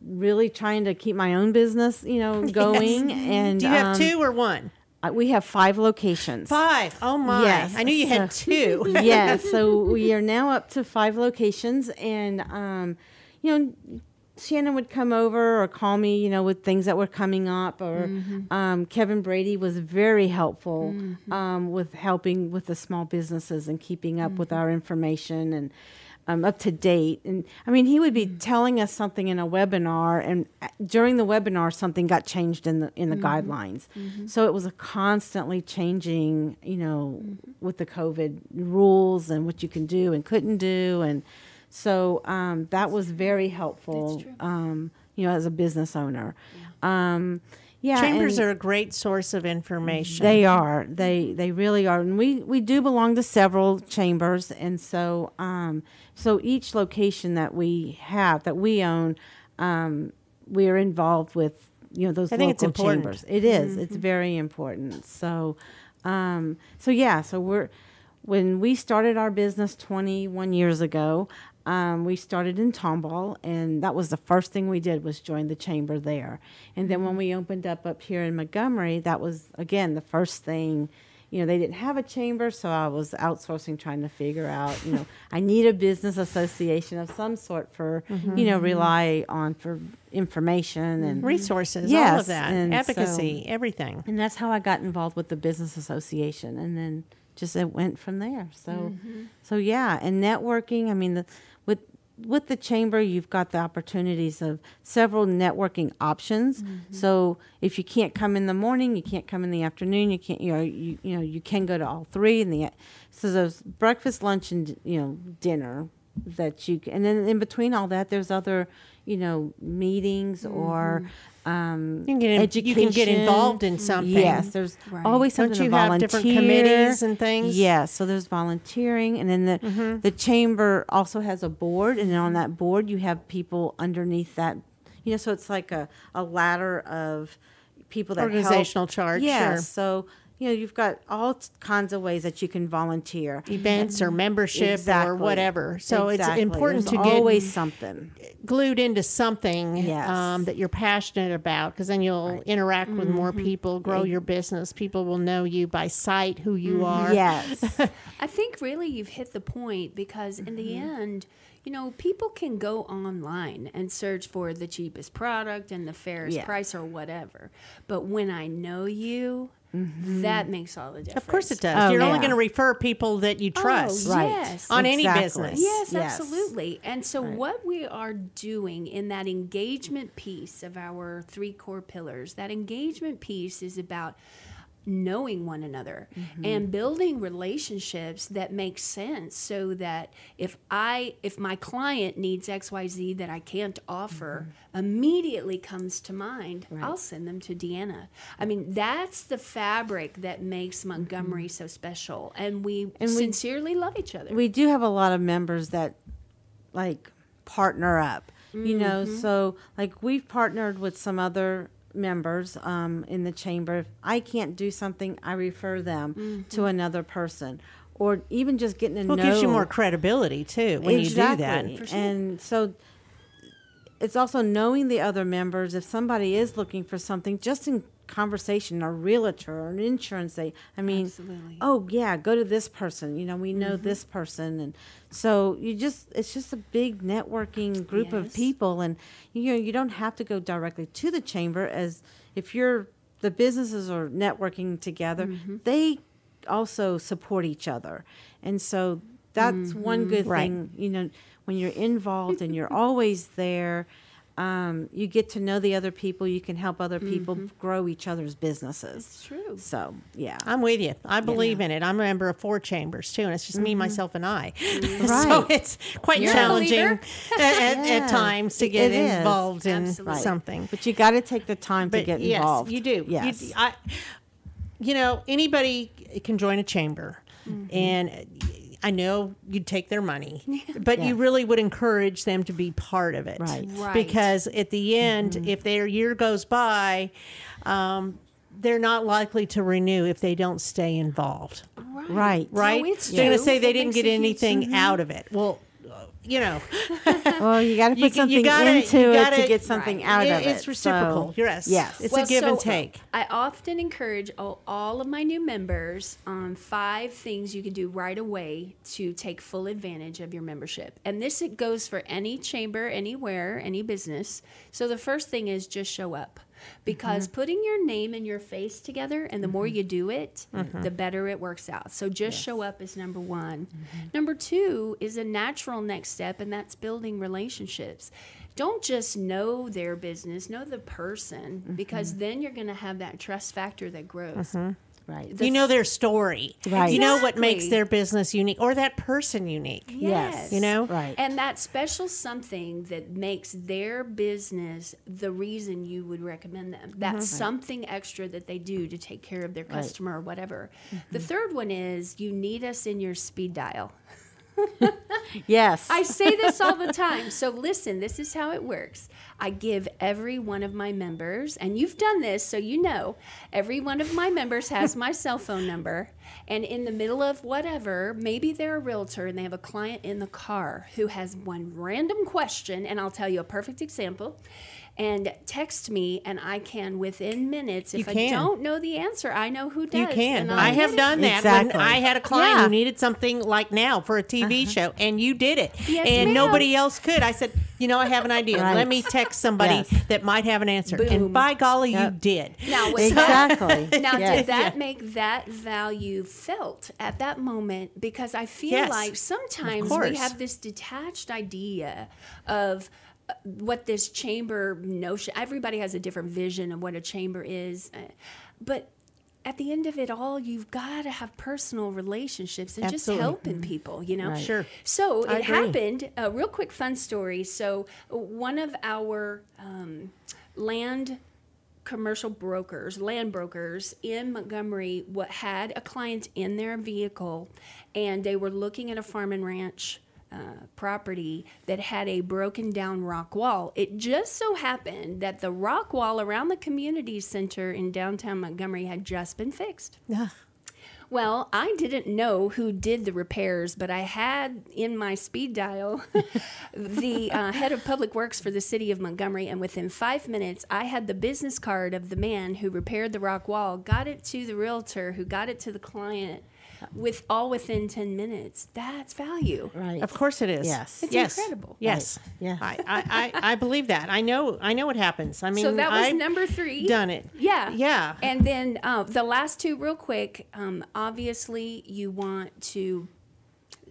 really trying to keep my own business, you know, going. And Do you have um, two or one? uh, We have five locations. Five. Oh my! Yes, I knew you had so- two. yes, so we are now up to five locations, and um, you know, Shannon would come over or call me, you know, with things that were coming up, or um, Kevin Brady was very helpful um, with helping with the small businesses and keeping up with our information and. Um, up to date, and I mean, he would be telling us something in a webinar, and uh, during the webinar, something got changed in the in the guidelines. So it was a constantly changing, you know, with the COVID rules and what you can do and couldn't do, and so um, that was very helpful. Um, you know, as a business owner, um, yeah, Chambers are a great source of information. They are. They they really are, and we we do belong to several chambers, and so um, so each location that we have that we own, um, we are involved with you know those I think it's local important. chambers. It is. It's very important. So, um, so yeah. So we're when we started our business 21 years ago. Um, we started in Tomball, and that was the first thing we did was join the chamber there. And then when we opened up up here in Montgomery, that was again the first thing. You know, they didn't have a chamber, so I was outsourcing, trying to figure out. You know, I need a business association of some sort for you know rely on for information and resources, yes, all of that, and advocacy, everything. and that's how I got involved with the business association, and then just it went from there. So, so yeah, and networking. I mean, the, with the chamber, you've got the opportunities of several networking options. Mm-hmm. So if you can't come in the morning, you can't come in the afternoon. You can't, you know, you you know, you can go to all three in the. So there's breakfast, lunch, and you know, dinner that you and then in between all that, there's other, you know, meetings or. Um, You can get in- you can get involved in something. Yes, there's Right. always Don't something you to have different committees and things? Yes, so there's volunteering, and then the Mm-hmm. the chamber also has a board, and then on that board you have people underneath that. You know, so it's like a, a ladder of people that help- Organizational chart, Yeah, sure. so you know, you've got all kinds of ways that you can volunteer. events or membership or whatever. So Exactly. it's important There's to get always something. glued into something Yes. um, that you're passionate about because then you'll interact with more Mm-hmm. people, grow your business. People will know you by sight, who you are. Yes. I think really you've hit the point because in the end, you know, people can go online and search for the cheapest product and the fairest Yeah. price or whatever. But when I know you, Mm-hmm. that makes all the difference. Of course it does. Oh, you're only going to refer people that you oh, trust. Oh, Right. yes. On any business. Yes, Yes. absolutely. And so, what we are doing in that engagement piece of our three core pillars, that engagement piece is about knowing one another mm-hmm. and building relationships that make sense so that if i if my client needs xyz that i can't offer mm-hmm. immediately comes to mind i'll send them to deanna. I mean that's the fabric that makes mm-hmm. montgomery so special and we And we- sincerely love each other. We do have a lot of members that like partner up you know? Mm-hmm. so like we've partnered with some other members um, in the chamber if i can't do something i refer them to another person or even just getting to Mm-hmm. Well, it know gives you more credibility too when you do that. Exactly. and so it's also knowing the other members if somebody is looking for something just in conversation a realtor or an insurance they i mean Absolutely. oh yeah go to this person. You know we know mm-hmm. this person. And so you just it's just a big networking group of people. And you know you don't have to go directly to the chamber as if you're the businesses are networking together mm-hmm. they also support each other. And so that's one mm-hmm. good Right. thing you know when you're involved and you're always there um, you get to know the other people you can help other people grow each other's businesses It's true. so yeah I'm with you. I believe in it. I'm a member of four chambers too, and it's just me, myself, and I. so Mm-hmm. It's quite You're challenging believer? at, at, at times to get it is. involved in Absolutely. something. but you got to take the time to But get yes, involved you do. yes You, I, you know, anybody can join a chamber, Mm-hmm. and I know you'd take their money, but you really would encourage them to be part of it, Right. Mm-hmm. Right. Because at the end, if their year goes by, um, they're not likely to renew if they don't stay involved, right right? it's They're going to say they didn't get a huge- anything out of it. Well, you know, well you got to put you, something you gotta, into you it gotta- to get something right. out It- of it It's reciprocal. So, yes, yes It's Well, a give and take. I often encourage all, all of my new members on five things you can do right away to take full advantage of your membership. And this it goes for any chamber, anywhere, any business. So the first thing is just show up. Because Mm-hmm. putting your name and your face together, and the more you do it, Mm-hmm. the better it works out. So just show up is number one. Mm-hmm. Number two is a natural next step, and that's building relationships. Don't just know their business, know the person, Mm-hmm. because then you're going to have that trust factor that grows. Right The you know their story. Right. You know what makes their business unique or that person unique. Yes. You know? right And that special something that makes their business the reason you would recommend them. That mm-hmm. something extra that they do to take care of their customer or whatever. Mm-hmm. The third one is you need us in your speed dial. yes I say this all the time. So listen, this is how it works. I give every one of my members, and you've done this, so you know, every one of my members has my cell phone number. And in the middle of whatever, maybe they're a realtor and they have a client in the car who has one random question, and I'll tell you a perfect example. And text me, and I can within minutes. If You I can. don't know the answer, I know who does. You can. and I'll I have it. done that Exactly. when I had a client Yeah. who needed something like now for a TV uh-huh. show, and you did it, Yes, and ma'am. nobody else could. I said, you know, I have an idea. Right. Let me text somebody Yes. that might have an answer, Boom. and by golly, you did. Now, was exactly Now, yes. did that make that value felt at that moment? Because I feel Yes, like sometimes we have this detached idea of what this chamber notion. Everybody has a different vision of what a chamber is, uh, but. At the end of it all, you've got to have personal relationships and Absolutely. just helping people, you know? Right. Sure. So I it agree. happened. A real quick fun story. So one of our um, land commercial brokers, land brokers in Montgomery, what had a client in their vehicle, and they were looking at a farm and ranch uh, property that had a broken down rock wall. It just so happened that the rock wall around the community center in downtown Montgomery had just been fixed. Yeah. Well, I didn't know who did the repairs, but I had in my speed dial the uh, head of public works for the city of Montgomery, and within five minutes, I had the business card of the man who repaired the rock wall, got it to the realtor, who got it to the client, with all within ten minutes. That's value. Right. Of course it is. Yes. It's yes. incredible. Yes. Yeah. I, I, I, I believe that. I know I know what happens. I mean so that was I've number three. done it. Yeah. Yeah. And then uh, the last two, real quick. Um, obviously, you want to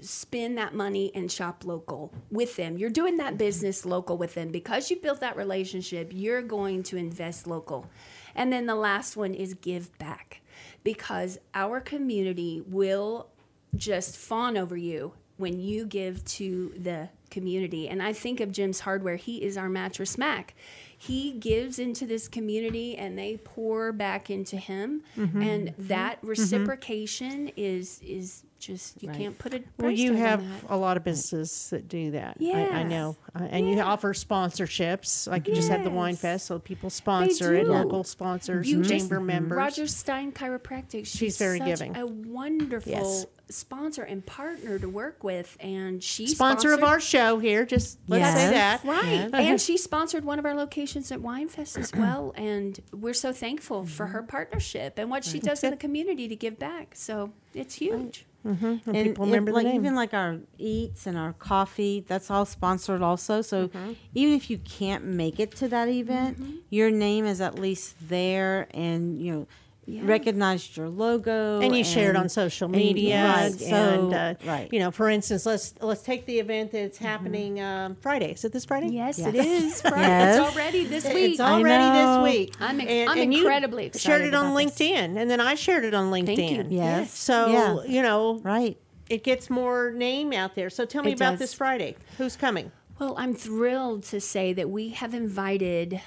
spend that money and shop local with them. You're doing that business local with them because you built that relationship. You're going to invest local. And then the last one is give back because our community will just fawn over you when you give to the community. And I think of Jim's Hardware. He is our Mattress Mack. He gives into this community and they pour back into him. Mm-hmm. And that reciprocation is is just you Right. can't put a price Well, you have a lot of businesses that do that. I, I know, uh, and you offer sponsorships. Like you just had the Wine Fest, so people sponsor it. Local sponsors, You just- chamber members. Rodgers Stein Chiropractic. She's, very such giving. A wonderful Yes. sponsor and partner to work with, and she sponsor of our show here. Just let's say that. Right. and she sponsored one of our locations at Winefest as well. And we're so thankful for her partnership and what she does in the community to give back. So it's huge. And people it- remember the like name. even like our eats and our coffee that's all sponsored also so Mm-hmm. even if you can't make it to that event Mm-hmm. your name is at least there and you know recognized your logo and you share it on and- social and- media right, and, so- uh, right. you know for instance let's let's take the event that's happening um, friday is it this friday Yes, it Yes. is. Friday. Yes. It's already this week. it's already this week I'm ex- I'm you incredibly shared it on about this. linkedin and then i shared it on linkedin Thank you. Yes. so Yeah. you know right it gets more name out there so tell me It about does. this friday who's coming Well, I'm thrilled to say that we have invited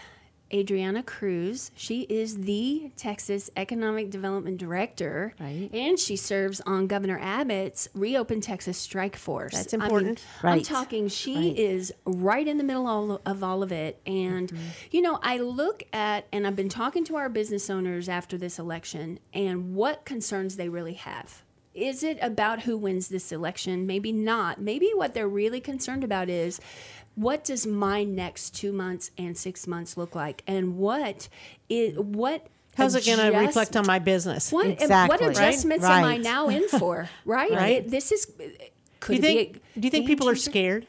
Adriana Cruz. She is the Texas Economic Development Director, Right. and she serves on Governor Abbott's Reopen Texas Strike Force. That's I mean, important. I'm talking. She Right. is right in the middle all, of all of it, and mm-hmm. you know, I look at and I've been talking to our business owners after this election, and what concerns they really have. Is it about who wins this election? Maybe not. Maybe what they're really concerned about is what does my next two months and six months look like, and what is what. how's it going to reflect on my business What Exactly. what Right? adjustments am I now in for? Right. Right. It- this is. Uh, do you think a do you think people are scared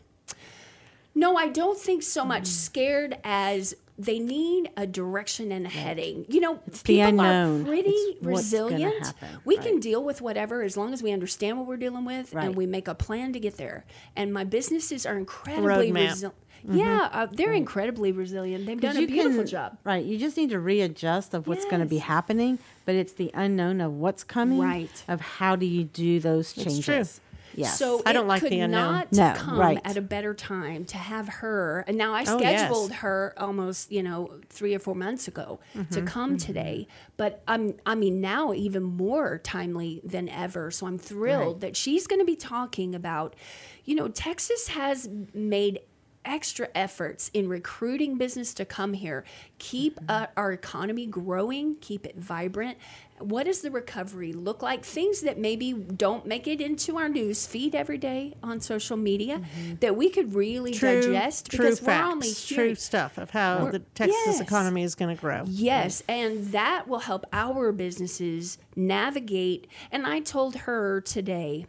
No, I don't think so much scared as they need a direction and a heading. You know, the people unknown. are pretty It's resilient. happen, We can deal with whatever as long as we understand what we're dealing with Right. and we make a plan to get there. And my businesses are incredibly Roadmap. resilient. Yeah, uh, they're incredibly resilient. They've done a beautiful can- job. Right. You just need to readjust of what's going to be happening, but it's the unknown of what's coming. Right. Of how do you do those true. changes. Yes. So I don't it like could the unknown. not No, come right. at a better time to have her. And now I Oh, yes. scheduled her almost, you know, three or four months ago Mm-hmm, to come today. But I'm, I mean, now even more timely than ever. So I'm thrilled that she's going to be talking about, you know, Texas has made extra efforts in recruiting business to come here keep uh, our economy growing keep it vibrant what does the recovery look like things that maybe don't make it into our news feed every day on social media mm-hmm. that we could really true digest true because facts we're only true stuff of how the texas Yes. economy is going to grow Yes, and that will help our businesses navigate. And I told her today,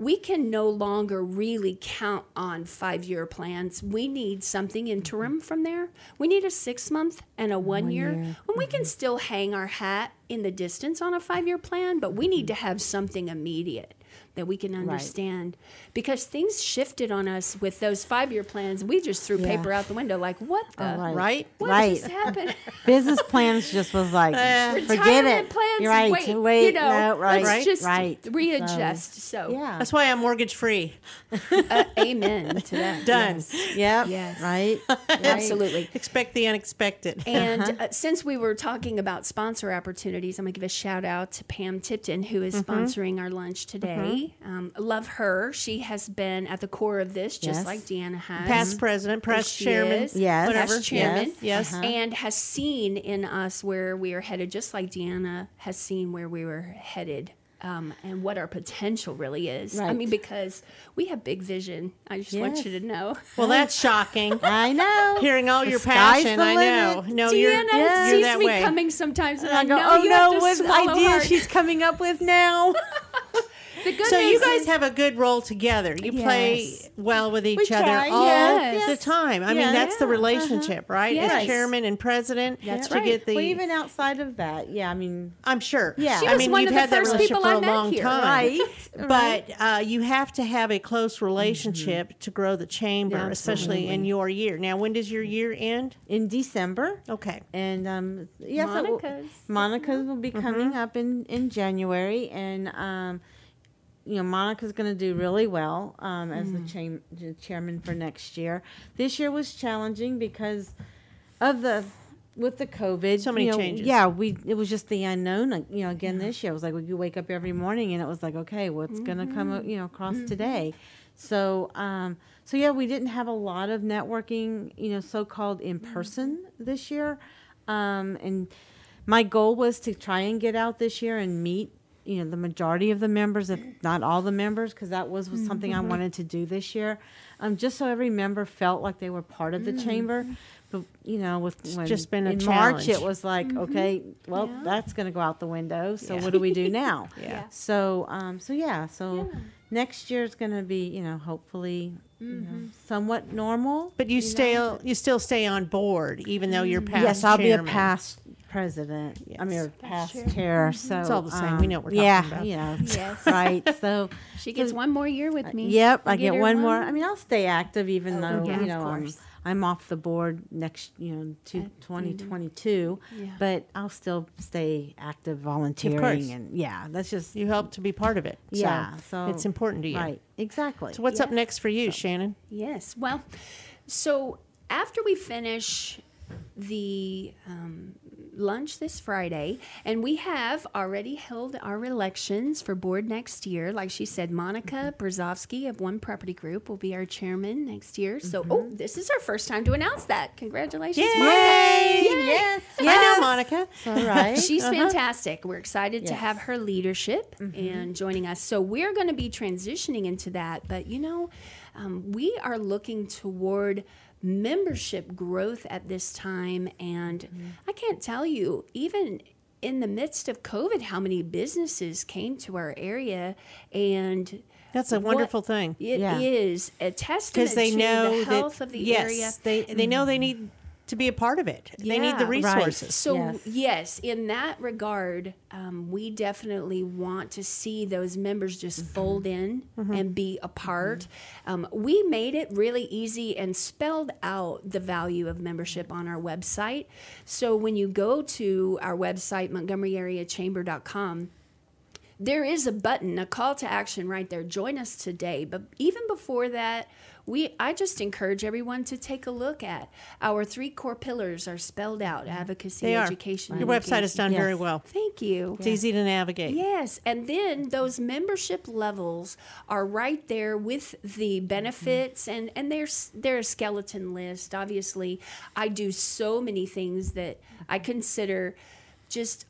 we can no longer really count on five year plans. We need something interim mm-hmm. from there. We need a six month and a one, year. And we can mm-hmm. still hang our hat in the distance on a five year plan, but we need mm-hmm. to have something immediate that we can understand because things shifted on us with those five year plans. We just threw Yeah. paper out the window like, what the? Oh, right. right What Right. just happened? business plans just was like forget Retirement it. plans. You're right. Wait, Wait. you know, no, right. let's just right. readjust. So, Yeah. that's why i'm mortgage free uh, amen to that. Done. Yes. Yep. Yes. Right. Absolutely. expect the unexpected And uh, since we were talking about sponsor opportunities, I'm going to give a shout out to Pam Tipton, who is sponsoring our lunch today. Um, love her. She has been at the core of this, just Yes. like Deanna has. Past president, past chairman, is. Yes. whatever. Past chairman. Yes. yes. and has seen in us where we are headed, just like Deanna has seen where we were headed. Um, and what our potential really is. I mean, because we have big vision. I just want you to know. Well, that's shocking. I know. Hearing all The your passion, I know. No, you're, Deanna yeah. you're that me way. coming sometimes, and And I, I go, know oh no, what idea hard. she's coming up with now? The good So you guys is- have a good role together. You play well with each other try, all yes. the time. I mean, Yeah. that's the Yeah, relationship, right? As chairman and president, That's to right. get the. well, even outside of that, yeah. I mean, I'm sure. Yeah. She I was mean, one you've of the had that first relationship people for I a met long here. time, right? But uh, you have to have a close relationship to grow the chamber, Yeah, especially in your year. Now, when does your year end? in December, Okay. and um, yes, Monica's. Monica's will Mm-hmm. be coming up in in January, and um, you know, Monica's going to do really well um, as Mm. the, the chairman for next year. This year was challenging because of the with the COVID. So many you know, changes. Yeah, we it was just the unknown. like, You know, again this year it was like we could wake up every morning and it was like, okay, what's going to come Mm-hmm. you know across today? So um, so yeah, we didn't have a lot of networking, you know, so called in person this year, um, and my goal was to try and get out this year and meet you know the majority of the members if not all the members because that was, was something i mm-hmm. wanted to do this year. Um, just so every member felt like they were part of the mm-hmm. chamber. But you know with when just been a in march it was like mm-hmm. okay well Yeah. that's going to go out the window so Yeah. what do we do now? Yeah. so um, so yeah so next year is going to be you know hopefully you know, somewhat normal But you, know, still you still stay on board, even though you're past. yes, I'll be a past president. I mean, Yes. or past chair. So It's all the same. We know what we're um, yeah, talking about. you know, Yes. right. So, She gets one more year with me. yep, I get get one one. more. I mean, I'll stay active even though yeah, you of know I'm. I'm off the board next, you know, to 2022. Yeah. But I'll still stay active, volunteering, and yeah, that's just You help to be part of it. So yeah. So it's important to you. right? Exactly. So what's up next for you, Shannon? Yes. Well, so after we finish the um, lunch this Friday, and we have already held our elections for board next year. Like she said, Monica mm-hmm. Brzezowski of One Property Group will be our chairman next year. So, oh, mm-hmm. this is our first time to announce that. Congratulations, Monica. Yay! Yes, I yes. know, Monica. All right. She's uh-huh. fantastic. We're excited to have her leadership mm-hmm. and joining us. So we're going to be transitioning into that. But you know, um, we are looking toward membership growth at this time, and mm-hmm. I can't tell you even. In the midst of COVID, how many businesses came to our area, and That's a what- wonderful thing. It is Yeah. a testament Because they to know the health that of the yes, area. they they know they need to be a part of it. They need the Yeah. Right. resources. So Yes. yes. in that regard, um, we definitely want to see those members just fold in and be a part. Um, we made it really easy and spelled out the value of membership on our website. So when you go to our website, montgomeryareachamber.com, there is a button, a call to action right there. Join us today. But even before that, we I just encourage everyone to take a look at our three core pillars are spelled out: mm-hmm. advocacy, they are. education. Your and website is done engagement. very well. Thank you. It's easy to navigate. Yes, and then those membership levels are right there with the mm-hmm. benefits, and and there's there's a skeleton list. Obviously, I do so many things that I consider just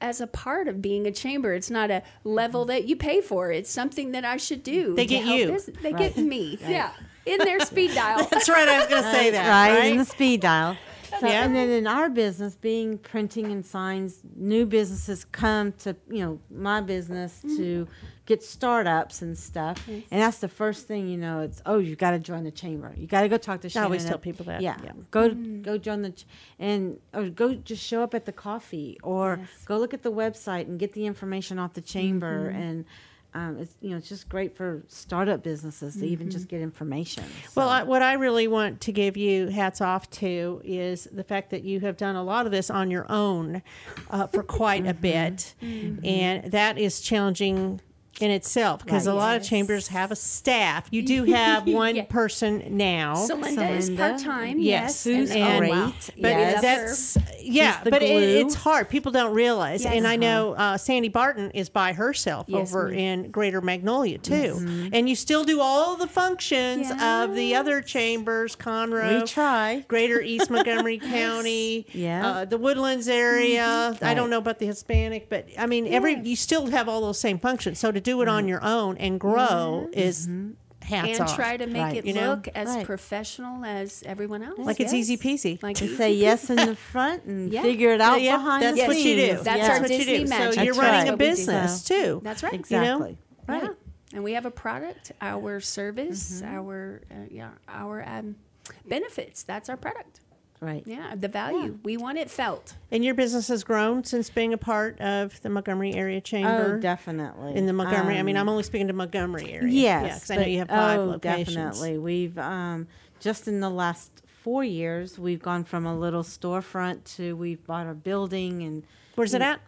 as a part of being a chamber. It's not a level mm-hmm. that you pay for. It's something that I should do. They get you. bus- They get me. Yeah, in their speed dial. That's right. I was going to say that. right, Right. in the speed dial. So, Yeah. And then in our business, being printing and signs, new businesses come to you know my business mm-hmm. to get startups and stuff, and that's the first thing you know. It's oh, you got to join the chamber. You got to go talk to. I Shannon always tell people that, Yeah, yeah. go mm. go join the ch- and or go just show up at the coffee or go look at the website and get the information off the chamber mm-hmm. and. Um, it's you know it's just great for startup businesses to even just get information. Well, I, what I really want to give you hats off to is the fact that you have done a lot of this on your own uh, for quite a bit, and that is challenging in itself because a Right. lot of chambers have a staff. You do have one Yeah. person now. So Linda is part time. Yes, Yes, who's and, great. wow. But Yeah, that's yeah, but it, it's hard. People don't realize, Yes. and I know uh, Sandy Barton is by herself Yes, over ma'am. in Greater Magnolia too, and you still do all the functions of the other chambers, Conroe. We try. Greater East Montgomery County, Yeah. uh, the Woodlands area. I Right. don't know about the Hispanic, but I mean, every you still have all those same functions. So to do it on your own and grow is hats and off. try to make Right. it You know? look as Right. professional as everyone else. like it's easy peasy. Like To say yes in the front and Yeah. figure it out Yeah, behind that's the what you do. That's yeah. our what you Disney do. magic. So you're That's running right. a What we do. business too. That's right. Exactly. Right. Yeah. And we have a product, our service, our uh, yeah, our um, benefits. That's our product. Right. Yeah, the value. We want it felt. And your business has grown since being a part of the Montgomery Area Chamber. Oh, definitely. In the Montgomery, I mean, Um, I'm only speaking to Montgomery area. Yes, yeah, because I know you have five oh, locations. Definitely, we've um, just in the last four years, we've gone from a little storefront to we've bought a building, and Where's it at?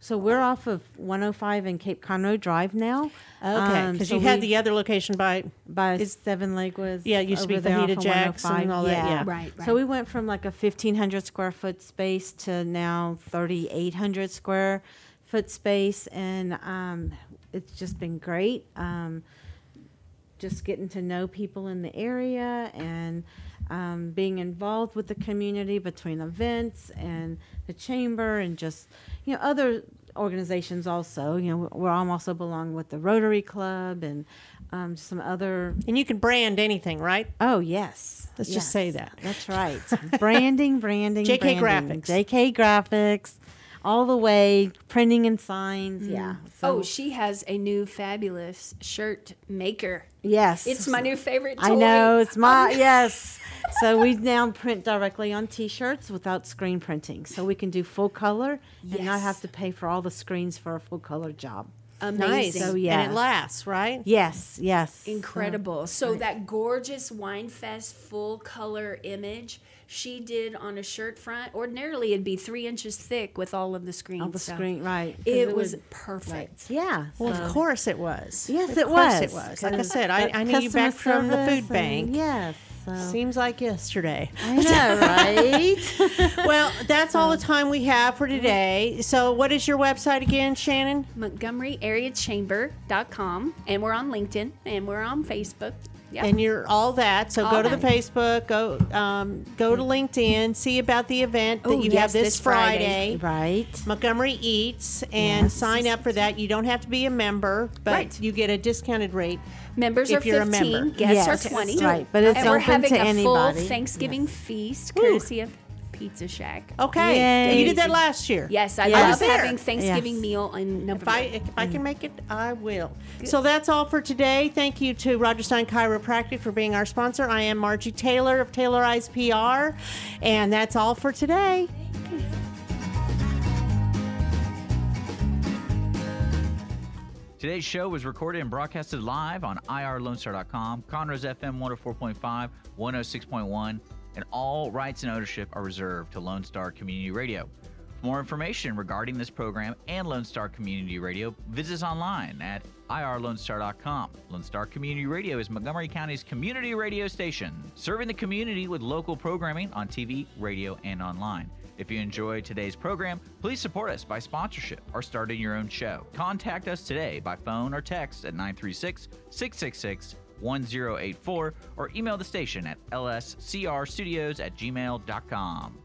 So we're off of 105 and Cape Conroe Drive now. Okay, Um, because so you had the other location by. by is- Seven Leg was Yeah, it used to be over there Fajita Jack's and 105. all that, yeah. Right, right. So we went from like a 1,500 square foot space to now 3,800 square foot space, and um, it's just been great. Um, just getting to know people in the area and um, being involved with the community between events and the chamber and just you know other organizations also you know we're also belong with the Rotary Club and um, some other And you can brand anything, right? oh yes Let's just say that. that's right branding branding JK branding. Graphics. JK Graphics all the way printing and signs mm. yeah oh, she has a new fabulous shirt maker. yes It's my new favorite. Toy. I know it's my Oh, yes. So we now print directly on T-shirts without screen printing, so we can do full color and not have to pay for all the screens for a full color job. Nice. Amazing. So, yeah. And it lasts, right? Yes, yes, Incredible. So that gorgeous Wine Fest full color image she did on a shirt front. Ordinarily, it'd be three inches thick with all of the screens. on the so screen, right? It, was perfect. yeah. Well, so- of um, course it was. Yes, of it course was. it was. Like I said, I, that I knew you back from the food and- bank. Yes. So. Seems like yesterday. I know, right? well, that's all the time we have for today. So, what is your website again, Shannon? MontgomeryAreaChamber.com. And we're on LinkedIn and we're on Facebook. Yeah. And you're all that. So All go to the. Facebook, go um, go to LinkedIn, see about the event that Oh, you yes, have this, this Friday. Friday. right. Montgomery Eats and Yes. sign up for that. You don't have to be a member, but Right. you get a discounted rate. Members if are you're a 15, member. guests Yes, are 20. right, but it's and we're having to a anybody. full Thanksgiving feast courtesy of Pizza Shack. Okay, Yay. you did that last year. Yes, I Yes. Love was there. having Thanksgiving Yes. meal in November. If I if I can mm-hmm. make it, I will. So that's all for today. Thank you to Rodgers Stein Chiropractic for being our sponsor. I am Margie Taylor of Taylorized PR, and that's all for today. Today's show was recorded and broadcasted live on irlonestar.com, Conroe's FM 104.5, 106.1, and all rights and ownership are reserved to Lone Star Community Radio. For more information regarding this program and Lone Star Community Radio, visit us online at irlonestar.com. Lone Star Community Radio is Montgomery County's community radio station, serving the community with local programming on TV, radio, and online. If you enjoyed today's program, please support us by sponsorship or starting your own show. Contact us today by phone or text at 936 666 1084 or email the station at lscrstudios at gmail.com.